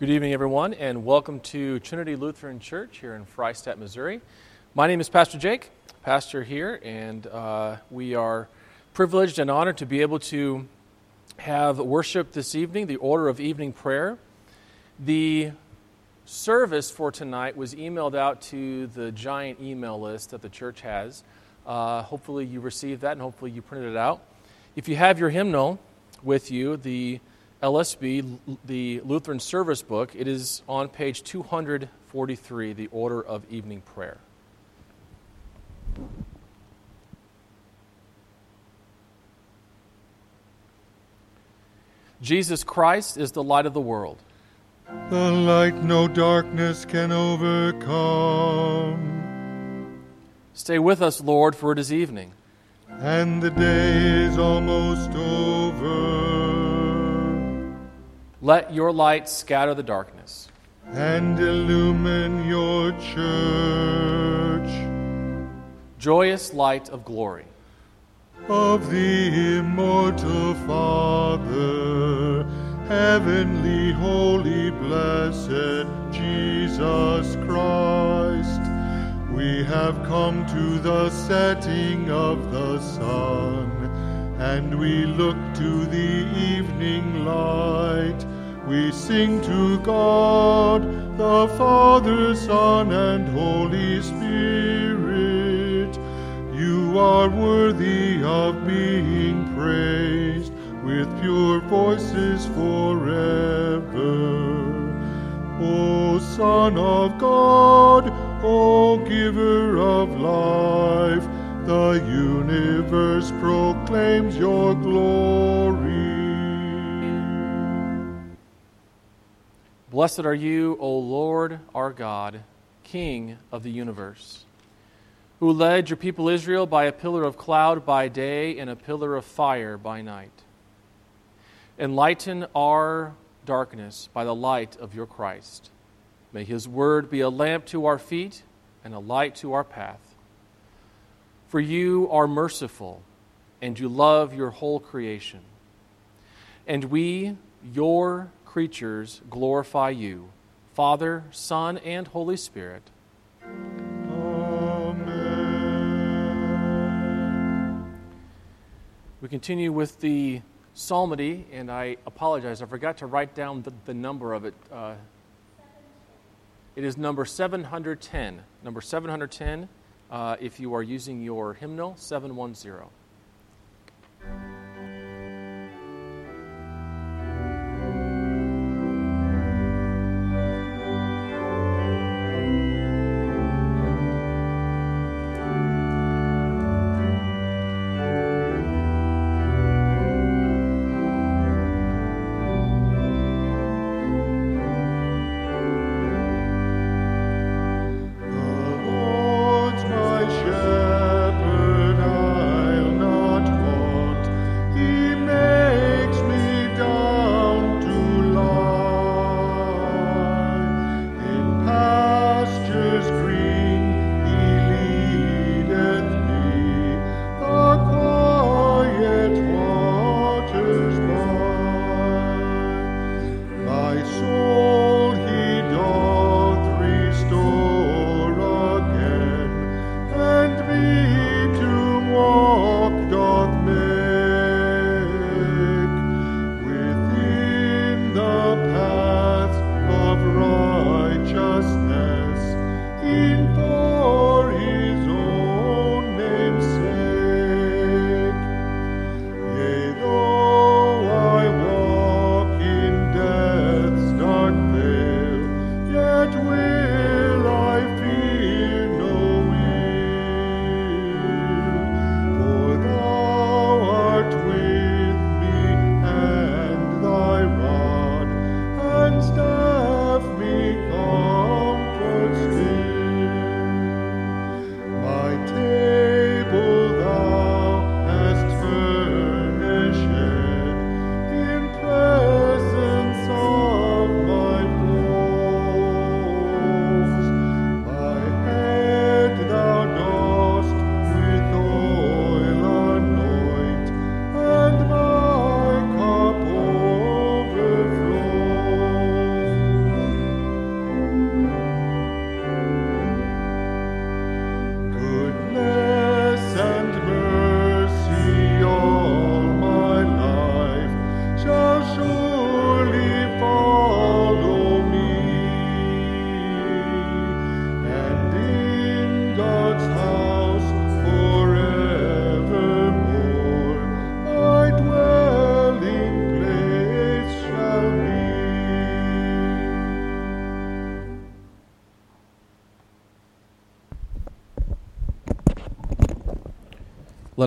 Good evening, everyone, and welcome to Trinity Lutheran Church here in Freistatt, Missouri. My name is Pastor Jake, pastor here, and uh, we are privileged and honored to be able to have worship this evening, the order of evening prayer. The service for tonight was emailed out to the giant email list that the church has. Uh, hopefully, you received that and hopefully, you printed it out. If you have your hymnal with you, the LSB, the Lutheran Service Book. It is on page 243, the order of evening prayer. Jesus Christ is the light of the world. The light no darkness can overcome. Stay with us, Lord, for it is evening. And the day is almost over. Let your light scatter the darkness. And illumine your church. Joyous light of glory. Of the immortal Father, heavenly, holy, blessed Jesus Christ, we have come to the setting of the sun and we look to the evening light. We sing to God, the Father, Son, and Holy Spirit. You are worthy of being praised with pure voices forever. O Son of God, O Giver of life, the universe proclaims your glory. Blessed are you, O Lord our God, King of the universe, who led your people Israel by a pillar of cloud by day and a pillar of fire by night. Enlighten our darkness by the light of your Christ. May his word be a lamp to our feet and a light to our path. For you are merciful, and you love your whole creation. And we, your creatures, glorify you, Father, Son, and Holy Spirit. Amen. We continue with the psalmody, and I apologize, I forgot to write down the, the number of it. Uh, it is number 710. Number 710 uh, if you are using your hymnal 710.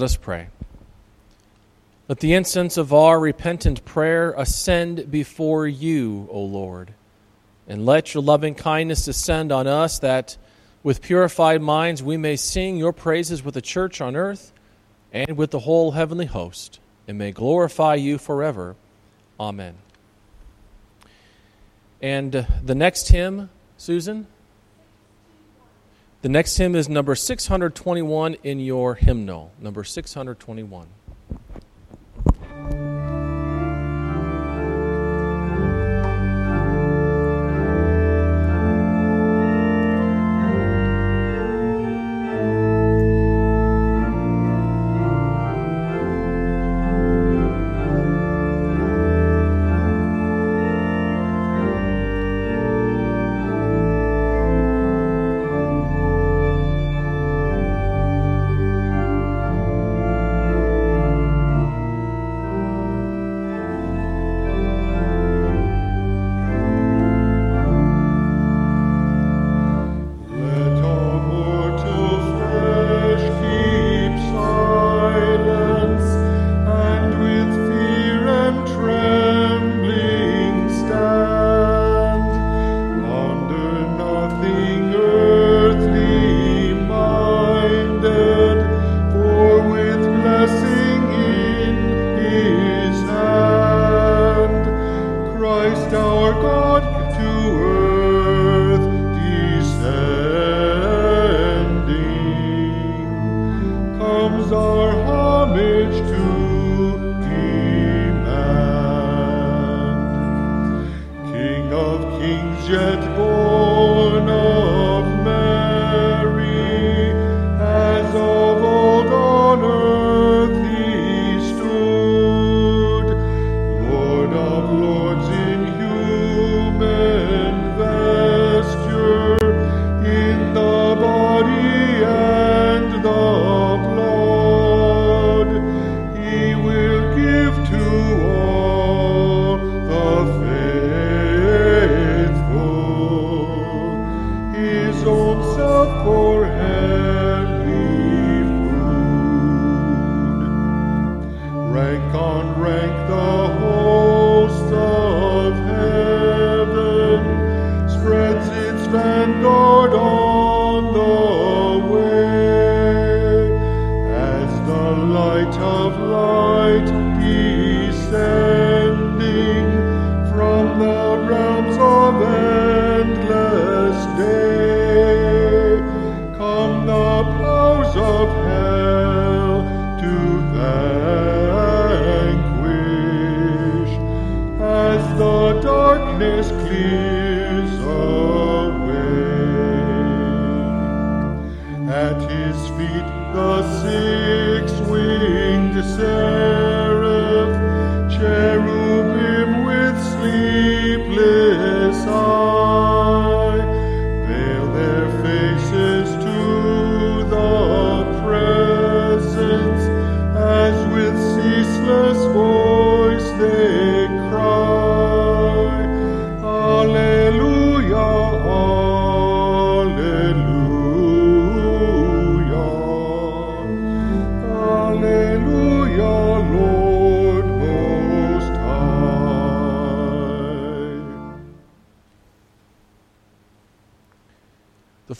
Let us pray. Let the incense of our repentant prayer ascend before you, O Lord, and let your loving kindness descend on us that with purified minds we may sing your praises with the church on earth and with the whole heavenly host, and may glorify you forever. Amen. And uh, the next hymn, Susan? The next hymn is number 621 in your hymnal. Number 621.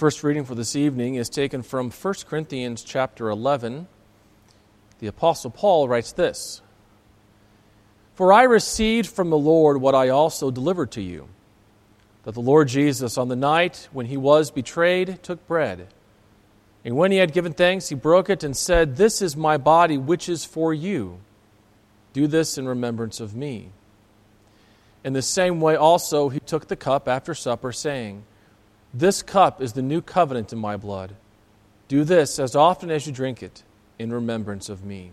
First reading for this evening is taken from 1 Corinthians chapter 11. The Apostle Paul writes this For I received from the Lord what I also delivered to you that the Lord Jesus, on the night when he was betrayed, took bread. And when he had given thanks, he broke it and said, This is my body, which is for you. Do this in remembrance of me. In the same way, also, he took the cup after supper, saying, this cup is the new covenant in my blood. Do this as often as you drink it in remembrance of me.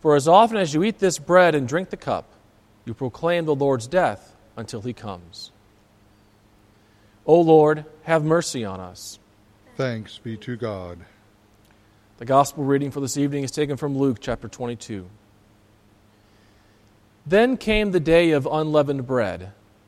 For as often as you eat this bread and drink the cup, you proclaim the Lord's death until he comes. O Lord, have mercy on us. Thanks be to God. The gospel reading for this evening is taken from Luke chapter 22. Then came the day of unleavened bread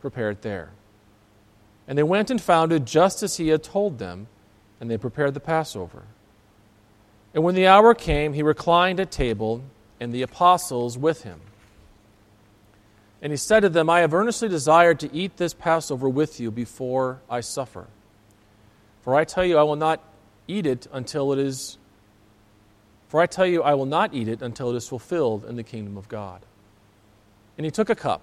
Prepare it there. And they went and found it just as he had told them, and they prepared the Passover. And when the hour came, he reclined at table, and the apostles with him. And he said to them, I have earnestly desired to eat this Passover with you before I suffer. For I tell you, I will not eat it until it is. For I tell you, I will not eat it until it is fulfilled in the kingdom of God. And he took a cup,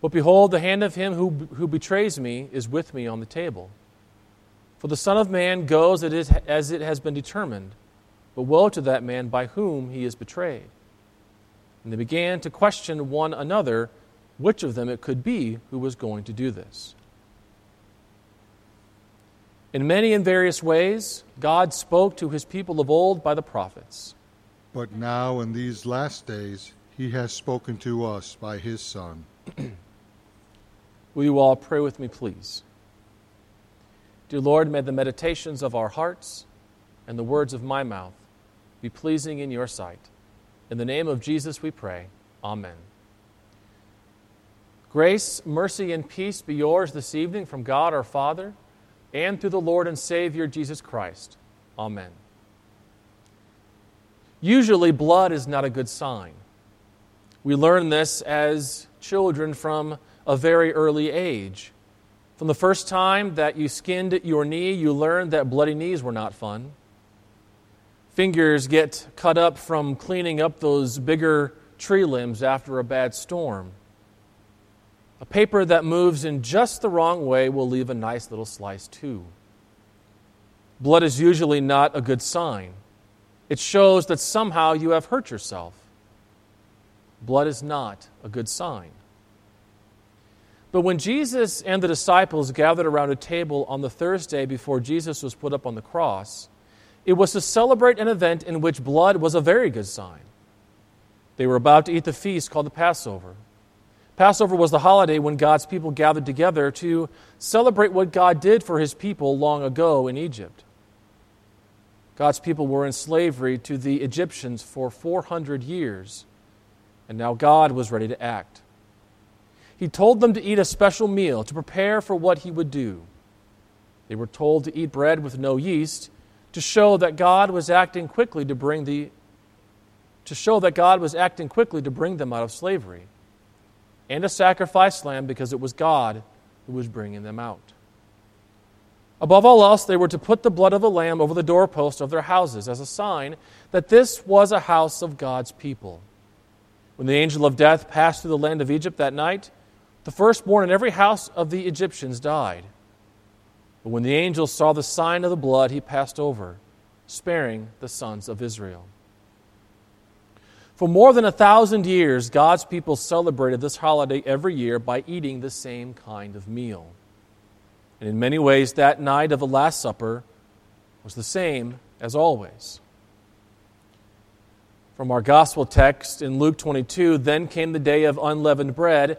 But behold, the hand of him who, who betrays me is with me on the table. For the Son of Man goes as it has been determined, but woe to that man by whom he is betrayed. And they began to question one another which of them it could be who was going to do this. In many and various ways, God spoke to his people of old by the prophets. But now, in these last days, he has spoken to us by his Son. Will you all pray with me, please? Dear Lord, may the meditations of our hearts and the words of my mouth be pleasing in your sight. In the name of Jesus we pray. Amen. Grace, mercy, and peace be yours this evening from God our Father and through the Lord and Savior Jesus Christ. Amen. Usually, blood is not a good sign. We learn this as children from a very early age. From the first time that you skinned your knee, you learned that bloody knees were not fun. Fingers get cut up from cleaning up those bigger tree limbs after a bad storm. A paper that moves in just the wrong way will leave a nice little slice too. Blood is usually not a good sign. It shows that somehow you have hurt yourself. Blood is not a good sign. But when Jesus and the disciples gathered around a table on the Thursday before Jesus was put up on the cross, it was to celebrate an event in which blood was a very good sign. They were about to eat the feast called the Passover. Passover was the holiday when God's people gathered together to celebrate what God did for his people long ago in Egypt. God's people were in slavery to the Egyptians for 400 years, and now God was ready to act he told them to eat a special meal to prepare for what he would do. They were told to eat bread with no yeast to show that God was acting quickly to bring the to show that God was acting quickly to bring them out of slavery. And a sacrifice lamb because it was God who was bringing them out. Above all else, they were to put the blood of a lamb over the doorpost of their houses as a sign that this was a house of God's people. When the angel of death passed through the land of Egypt that night, the firstborn in every house of the Egyptians died. But when the angel saw the sign of the blood, he passed over, sparing the sons of Israel. For more than a thousand years, God's people celebrated this holiday every year by eating the same kind of meal. And in many ways, that night of the Last Supper was the same as always. From our gospel text in Luke 22, then came the day of unleavened bread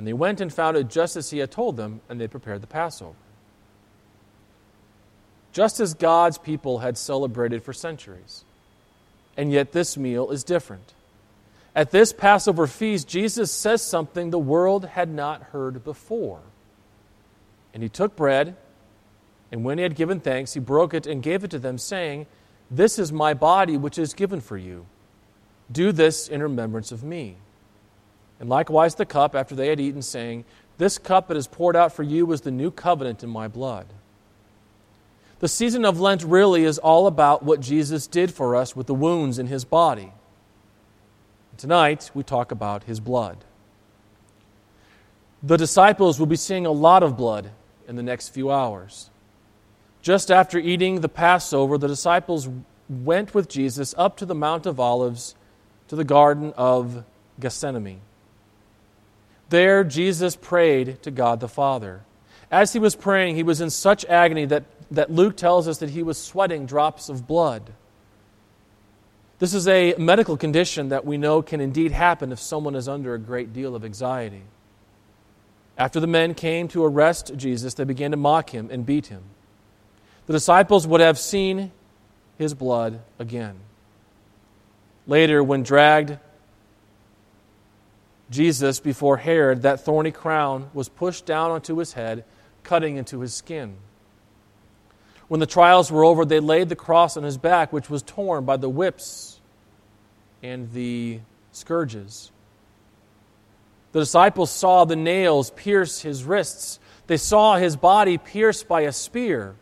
And they went and found it just as he had told them, and they prepared the Passover. just as God's people had celebrated for centuries. And yet, this meal is different. At this Passover feast, Jesus says something the world had not heard before. And he took bread, and when he had given thanks, he broke it and gave it to them, saying, This is my body, which is given for you. Do this in remembrance of me. And likewise the cup after they had eaten, saying, This cup that is poured out for you is the new covenant in my blood. The season of Lent really is all about what Jesus did for us with the wounds in his body. Tonight, we talk about his blood. The disciples will be seeing a lot of blood in the next few hours. Just after eating the Passover, the disciples went with Jesus up to the Mount of Olives to the Garden of Gethsemane. There, Jesus prayed to God the Father. As he was praying, he was in such agony that, that Luke tells us that he was sweating drops of blood. This is a medical condition that we know can indeed happen if someone is under a great deal of anxiety. After the men came to arrest Jesus, they began to mock him and beat him. The disciples would have seen his blood again. Later, when dragged Jesus before Herod, that thorny crown was pushed down onto his head, cutting into his skin. When the trials were over, they laid the cross on his back, which was torn by the whips and the scourges. The disciples saw the nails pierce his wrists. They saw his body pierced by a spear.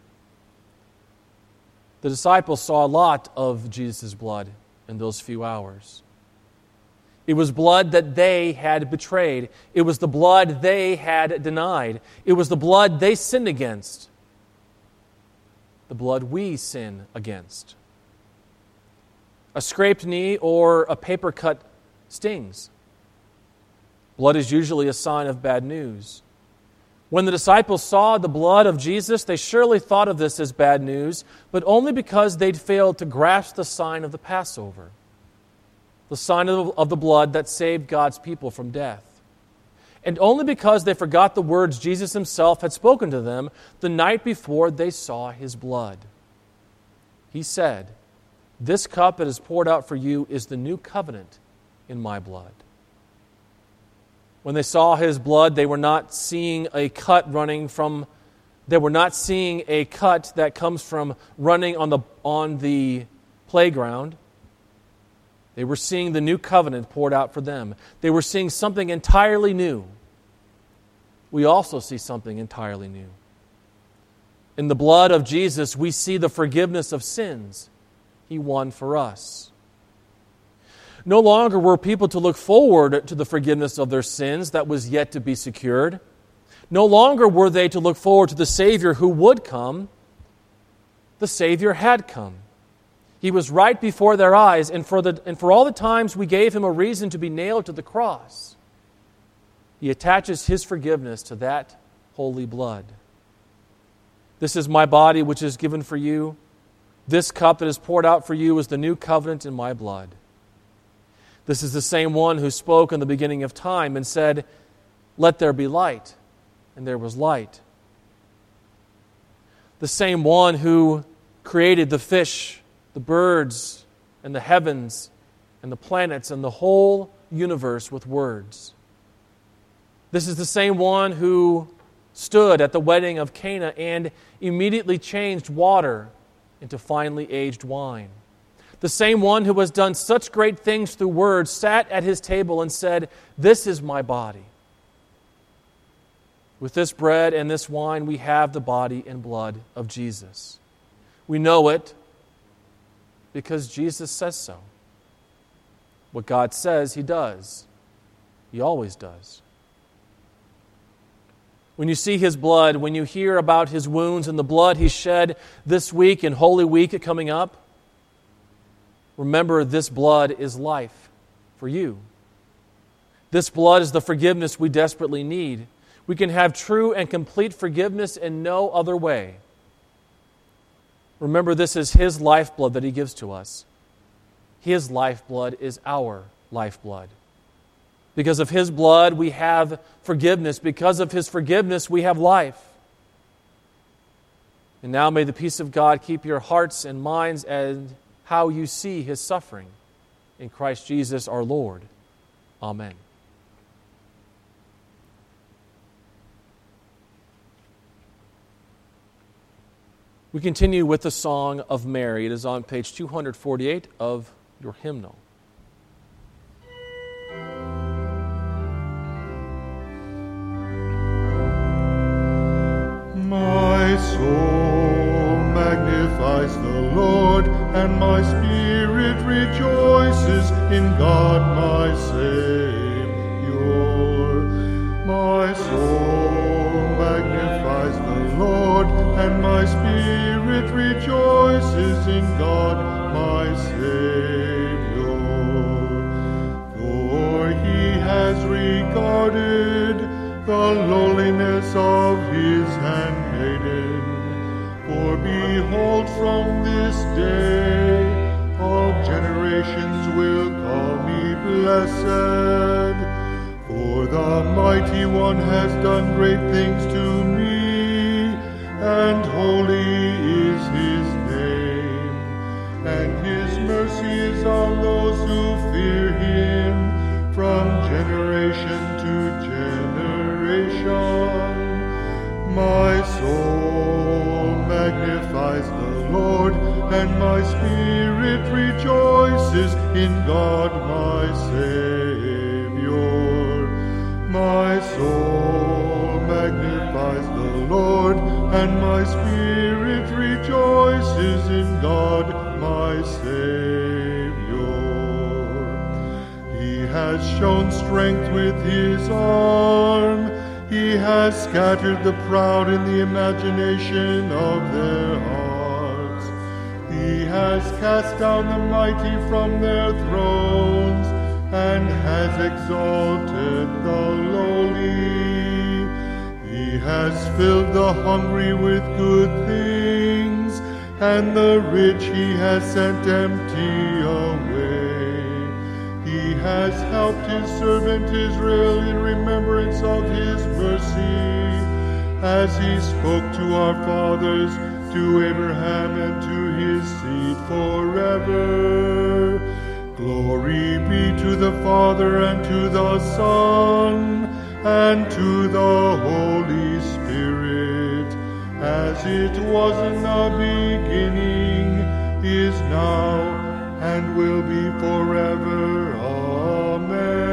The disciples saw a lot of Jesus' blood in those few hours. It was blood that they had betrayed. It was the blood they had denied. It was the blood they sinned against. The blood we sin against. A scraped knee or a paper cut stings. Blood is usually a sign of bad news. When the disciples saw the blood of Jesus, they surely thought of this as bad news, but only because they'd failed to grasp the sign of the Passover the sign of the blood that saved God's people from death. And only because they forgot the words Jesus himself had spoken to them the night before they saw his blood. He said, This cup that is poured out for you is the new covenant in my blood. When they saw his blood, they were not seeing a cut running from they were not seeing a cut that comes from running on the on the playground. They were seeing the new covenant poured out for them. They were seeing something entirely new. We also see something entirely new. In the blood of Jesus, we see the forgiveness of sins He won for us. No longer were people to look forward to the forgiveness of their sins that was yet to be secured. No longer were they to look forward to the Savior who would come. The Savior had come. He was right before their eyes, and for, the, and for all the times we gave him a reason to be nailed to the cross, he attaches his forgiveness to that holy blood. This is my body, which is given for you. This cup that is poured out for you is the new covenant in my blood. This is the same one who spoke in the beginning of time and said, Let there be light. And there was light. The same one who created the fish the birds and the heavens and the planets and the whole universe with words. This is the same one who stood at the wedding of Cana and immediately changed water into finely aged wine. The same one who has done such great things through words sat at his table and said, This is my body. With this bread and this wine, we have the body and blood of Jesus. We know it because Jesus says so. What God says, He does. He always does. When you see His blood, when you hear about His wounds and the blood He shed this week and Holy Week coming up, remember this blood is life for you. This blood is the forgiveness we desperately need. We can have true and complete forgiveness in no other way. Remember, this is His lifeblood that He gives to us. His lifeblood is our lifeblood. Because of His blood, we have forgiveness. Because of His forgiveness, we have life. And now may the peace of God keep your hearts and minds and how you see his suffering. In Christ Jesus our Lord. Amen. We continue with the Song of Mary. It is on page 248 of your hymnal. My soul magnifies the Lord, and my spirit rejoices in God my Savior. My soul magnifies the Lord, and my spirit rejoices in God my Savior. For he has regarded the lowliness of his handmaiden. For behold, from this day all generations will call me blessed. For the mighty one has done great things to me, and holy is his name. And his mercy is on those who fear him from generation to generation. My soul magnifies the Lord, and my spirit rejoices in God my Savior. And my spirit rejoices in God my Savior. He has shown strength with his arm. He has scattered the proud in the imagination of their hearts. He has cast down the mighty from their thrones and has exalted the lowly. Has filled the hungry with good things, and the rich he has sent empty away. He has helped his servant Israel in remembrance of his mercy, as he spoke to our fathers, to Abraham and to his seed forever. Glory be to the Father and to the Son and to the Holy Spirit, as it was in the beginning, is now, and will be forever. Amen.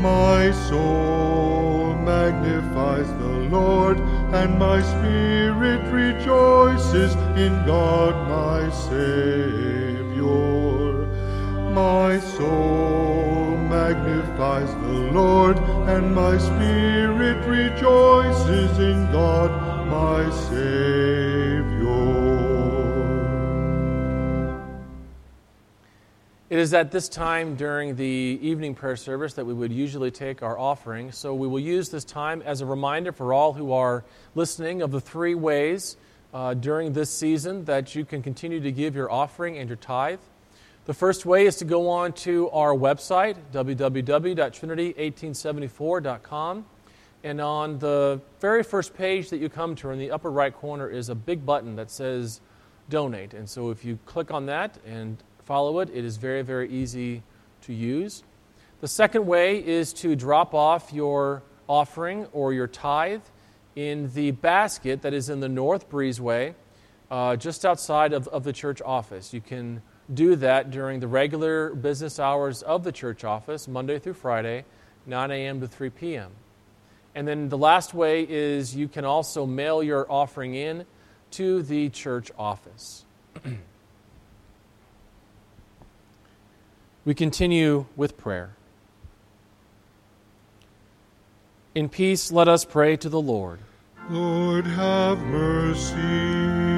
My soul magnifies the Lord, and my spirit rejoices in God my Savior. My soul magnifies the Lord, and my spirit rejoices in God my Savior. It is at this time during the evening prayer service that we would usually take our offering. So we will use this time as a reminder for all who are listening of the three ways uh, during this season that you can continue to give your offering and your tithe. The first way is to go on to our website, www.trinity1874.com. And on the very first page that you come to, in the upper right corner, is a big button that says Donate. And so if you click on that and follow it, it is very, very easy to use. The second way is to drop off your offering or your tithe in the basket that is in the North Breezeway, uh, just outside of, of the church office. You can do that during the regular business hours of the church office, Monday through Friday, 9 a.m. to 3 p.m. And then the last way is you can also mail your offering in to the church office. we continue with prayer. In peace, let us pray to the Lord. Lord, have mercy.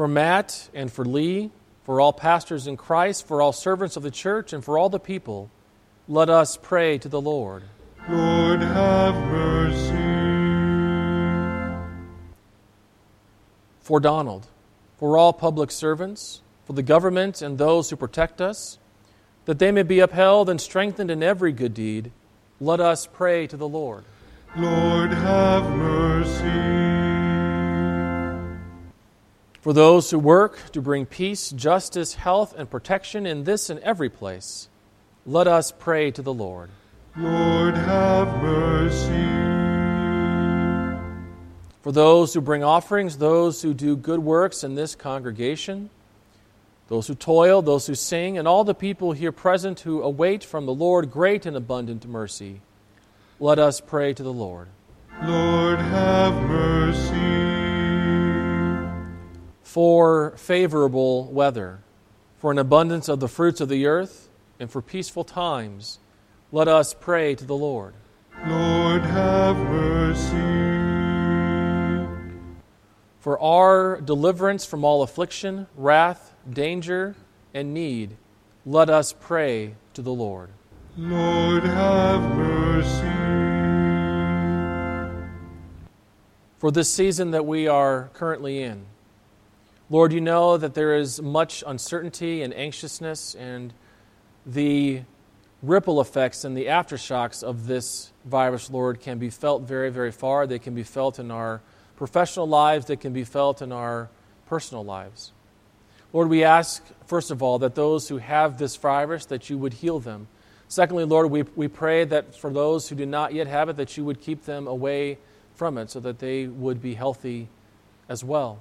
For Matt and for Lee, for all pastors in Christ, for all servants of the church, and for all the people, let us pray to the Lord. Lord, have mercy. For Donald, for all public servants, for the government and those who protect us, that they may be upheld and strengthened in every good deed, let us pray to the Lord. Lord, have mercy. For those who work to bring peace, justice, health, and protection in this and every place, let us pray to the Lord. Lord, have mercy. For those who bring offerings, those who do good works in this congregation, those who toil, those who sing, and all the people here present who await from the Lord great and abundant mercy, let us pray to the Lord. Lord, have mercy. For favorable weather, for an abundance of the fruits of the earth, and for peaceful times, let us pray to the Lord. Lord, have mercy. For our deliverance from all affliction, wrath, danger, and need, let us pray to the Lord. Lord, have mercy. For this season that we are currently in, Lord, you know that there is much uncertainty and anxiousness, and the ripple effects and the aftershocks of this virus, Lord, can be felt very, very far. They can be felt in our professional lives, they can be felt in our personal lives. Lord, we ask, first of all, that those who have this virus, that you would heal them. Secondly, Lord, we, we pray that for those who do not yet have it, that you would keep them away from it so that they would be healthy as well.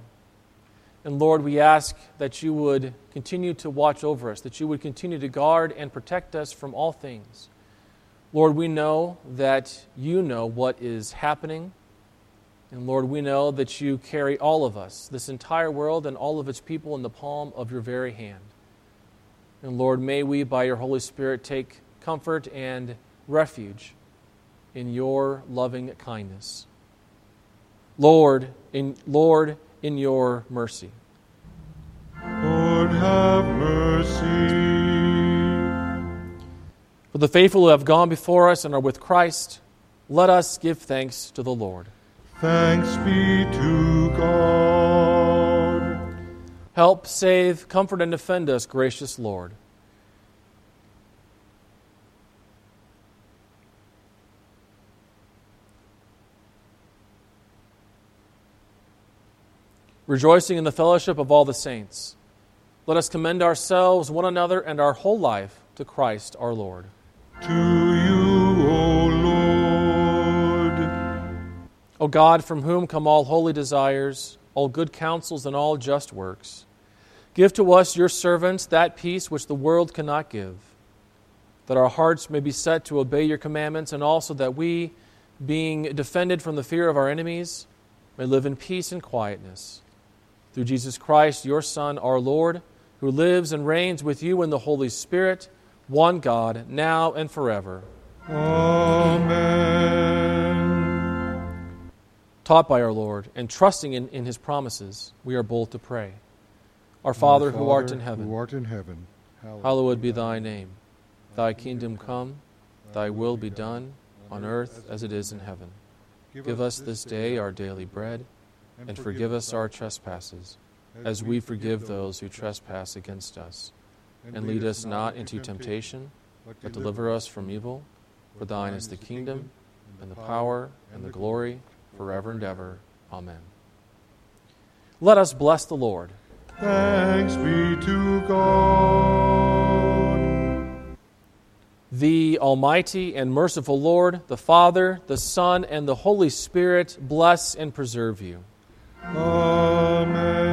And Lord, we ask that you would continue to watch over us, that you would continue to guard and protect us from all things. Lord, we know that you know what is happening. And Lord, we know that you carry all of us, this entire world and all of its people, in the palm of your very hand. And Lord, may we, by your Holy Spirit, take comfort and refuge in your loving kindness. Lord, in, Lord, in your mercy. Lord, have mercy. For the faithful who have gone before us and are with Christ, let us give thanks to the Lord. Thanks be to God. Help, save, comfort, and defend us, gracious Lord. Rejoicing in the fellowship of all the saints, let us commend ourselves, one another, and our whole life to Christ our Lord. To you, O Lord. O God, from whom come all holy desires, all good counsels, and all just works, give to us, your servants, that peace which the world cannot give, that our hearts may be set to obey your commandments, and also that we, being defended from the fear of our enemies, may live in peace and quietness. Through Jesus Christ, your Son, our Lord, who lives and reigns with you in the Holy Spirit, one God, now and forever. Amen. Taught by our Lord and trusting in, in his promises, we are bold to pray. Our Father, who art in heaven, Who art in heaven. hallowed be thy name. Thy kingdom come, thy will be done, on earth as it is in heaven. Give us this day our daily bread, and forgive us our trespasses, as we forgive those who trespass against us. And lead us not into temptation, but deliver us from evil. For thine is the kingdom, and the power, and the glory, forever and ever. Amen. Let us bless the Lord. Thanks be to God. The Almighty and merciful Lord, the Father, the Son, and the Holy Spirit bless and preserve you. Amen.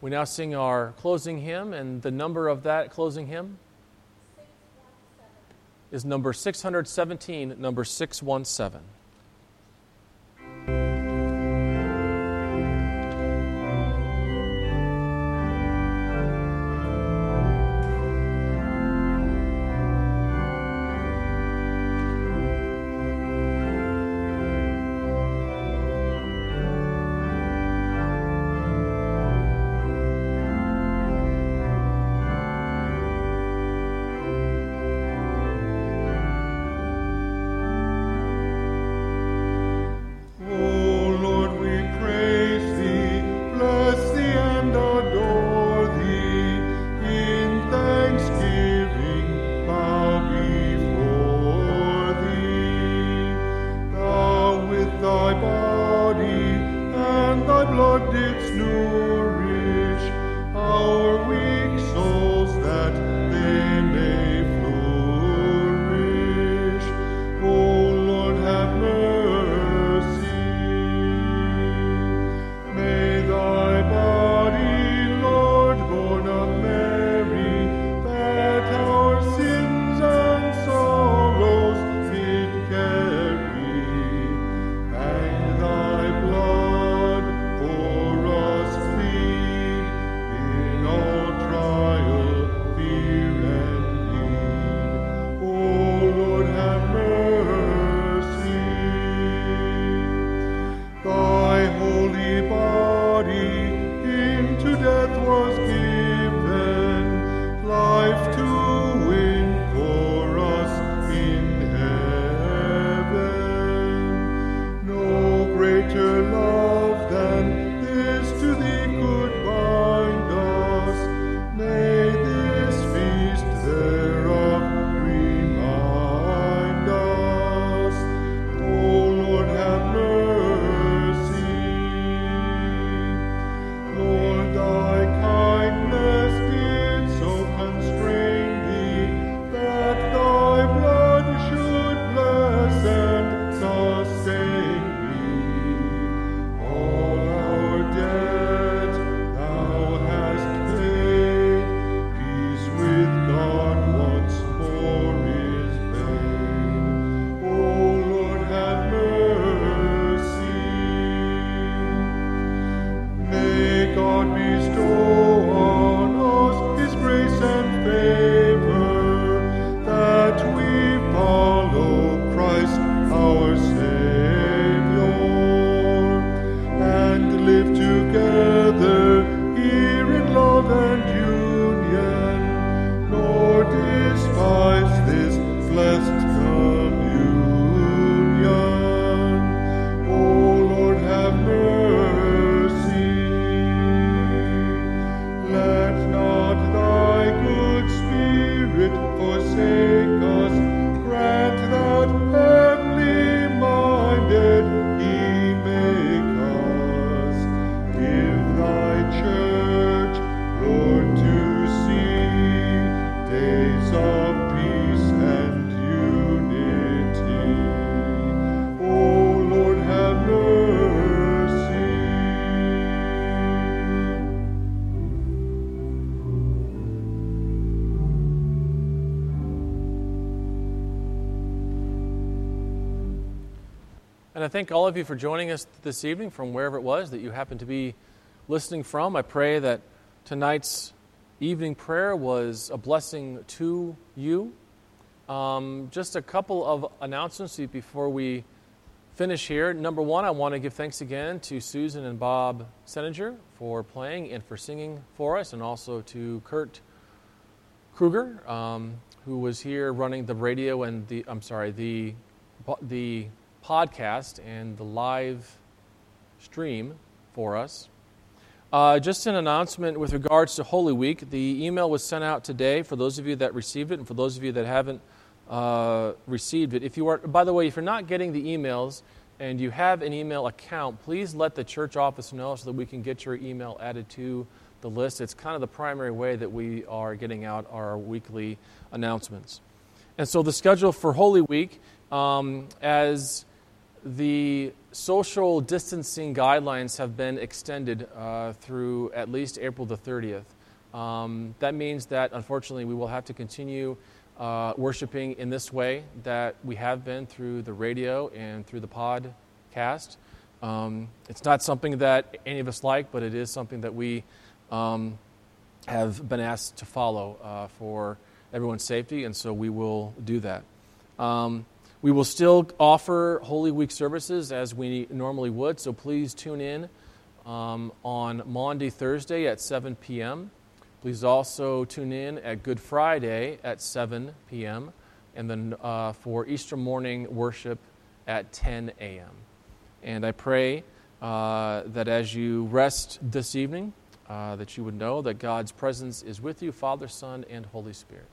We now sing our closing hymn, and the number of that closing hymn is number 617, number 617. Thank all of you for joining us this evening from wherever it was that you happen to be listening from. I pray that tonight's evening prayer was a blessing to you. Um, just a couple of announcements before we finish here. Number one, I want to give thanks again to Susan and Bob Seninger for playing and for singing for us, and also to Kurt Kruger, um, who was here running the radio and the I'm sorry the the podcast and the live stream for us. Uh, just an announcement with regards to Holy Week. The email was sent out today for those of you that received it, and for those of you that haven't uh, received it. If you are, by the way, if you're not getting the emails and you have an email account, please let the church office know so that we can get your email added to the list. It's kind of the primary way that we are getting out our weekly announcements. And so the schedule for Holy Week, um, as the social distancing guidelines have been extended uh, through at least April the 30th. Um, that means that unfortunately we will have to continue uh, worshiping in this way that we have been through the radio and through the podcast. Um, it's not something that any of us like, but it is something that we um, have been asked to follow uh, for everyone's safety, and so we will do that. Um, we will still offer Holy Week services as we normally would, so please tune in um, on Maundy, Thursday at 7 p.m. Please also tune in at Good Friday at 7 p.m. and then uh, for Easter morning worship at 10 a.m. And I pray uh, that as you rest this evening, uh, that you would know that God's presence is with you, Father, Son, and Holy Spirit.